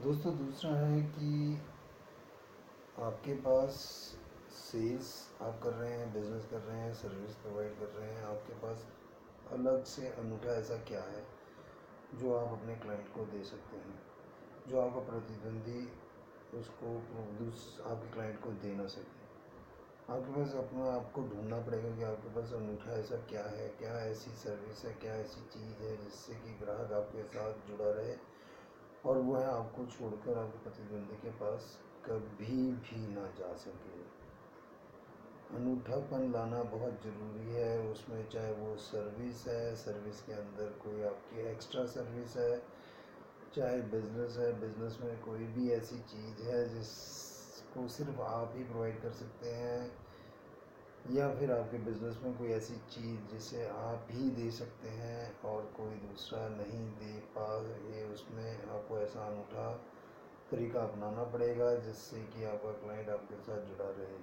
दोस्तों, दूसरा है कि आपके पास सेल्स आप कर रहे हैं बिज़नेस कर रहे हैं सर्विस प्रोवाइड कर रहे हैं, आपके पास अलग से अनूठा ऐसा क्या है जो आप अपने क्लाइंट को दे सकते हैं? जो आपका प्रतिद्वंदी उसको आपके क्लाइंट को दे ना सके। आपके पास अपना, आपको ढूंढना पड़ेगा कि आपके पास अनूठा ऐसा क्या है, क्या ऐसी सर्विस है, क्या ऐसी चीज़ है जिससे कि ग्राहक आपके साथ जुड़ा रहे आपको छोड़कर आपके प्रतिद्वंदी के पास कभी भी ना जा सके। अनूठापन लाना बहुत ज़रूरी है, उसमें चाहे वो सर्विस है सर्विस के अंदर कोई आपकी एक्स्ट्रा सर्विस है, चाहे बिज़नेस है बिज़नेस में कोई भी ऐसी चीज़ है जिस को सिर्फ़ आप ही प्रोवाइड कर सकते हैं, या फिर आपके बिज़नेस में कोई ऐसी चीज़ जिसे आप ही दे सकते हैं और कोई दूसरा नहीं दे पा ये उसमें आपको ऐसा अनूठा तरीका अपनाना पड़ेगा जिससे कि आपका क्लाइंट आपके साथ जुड़ा रहे।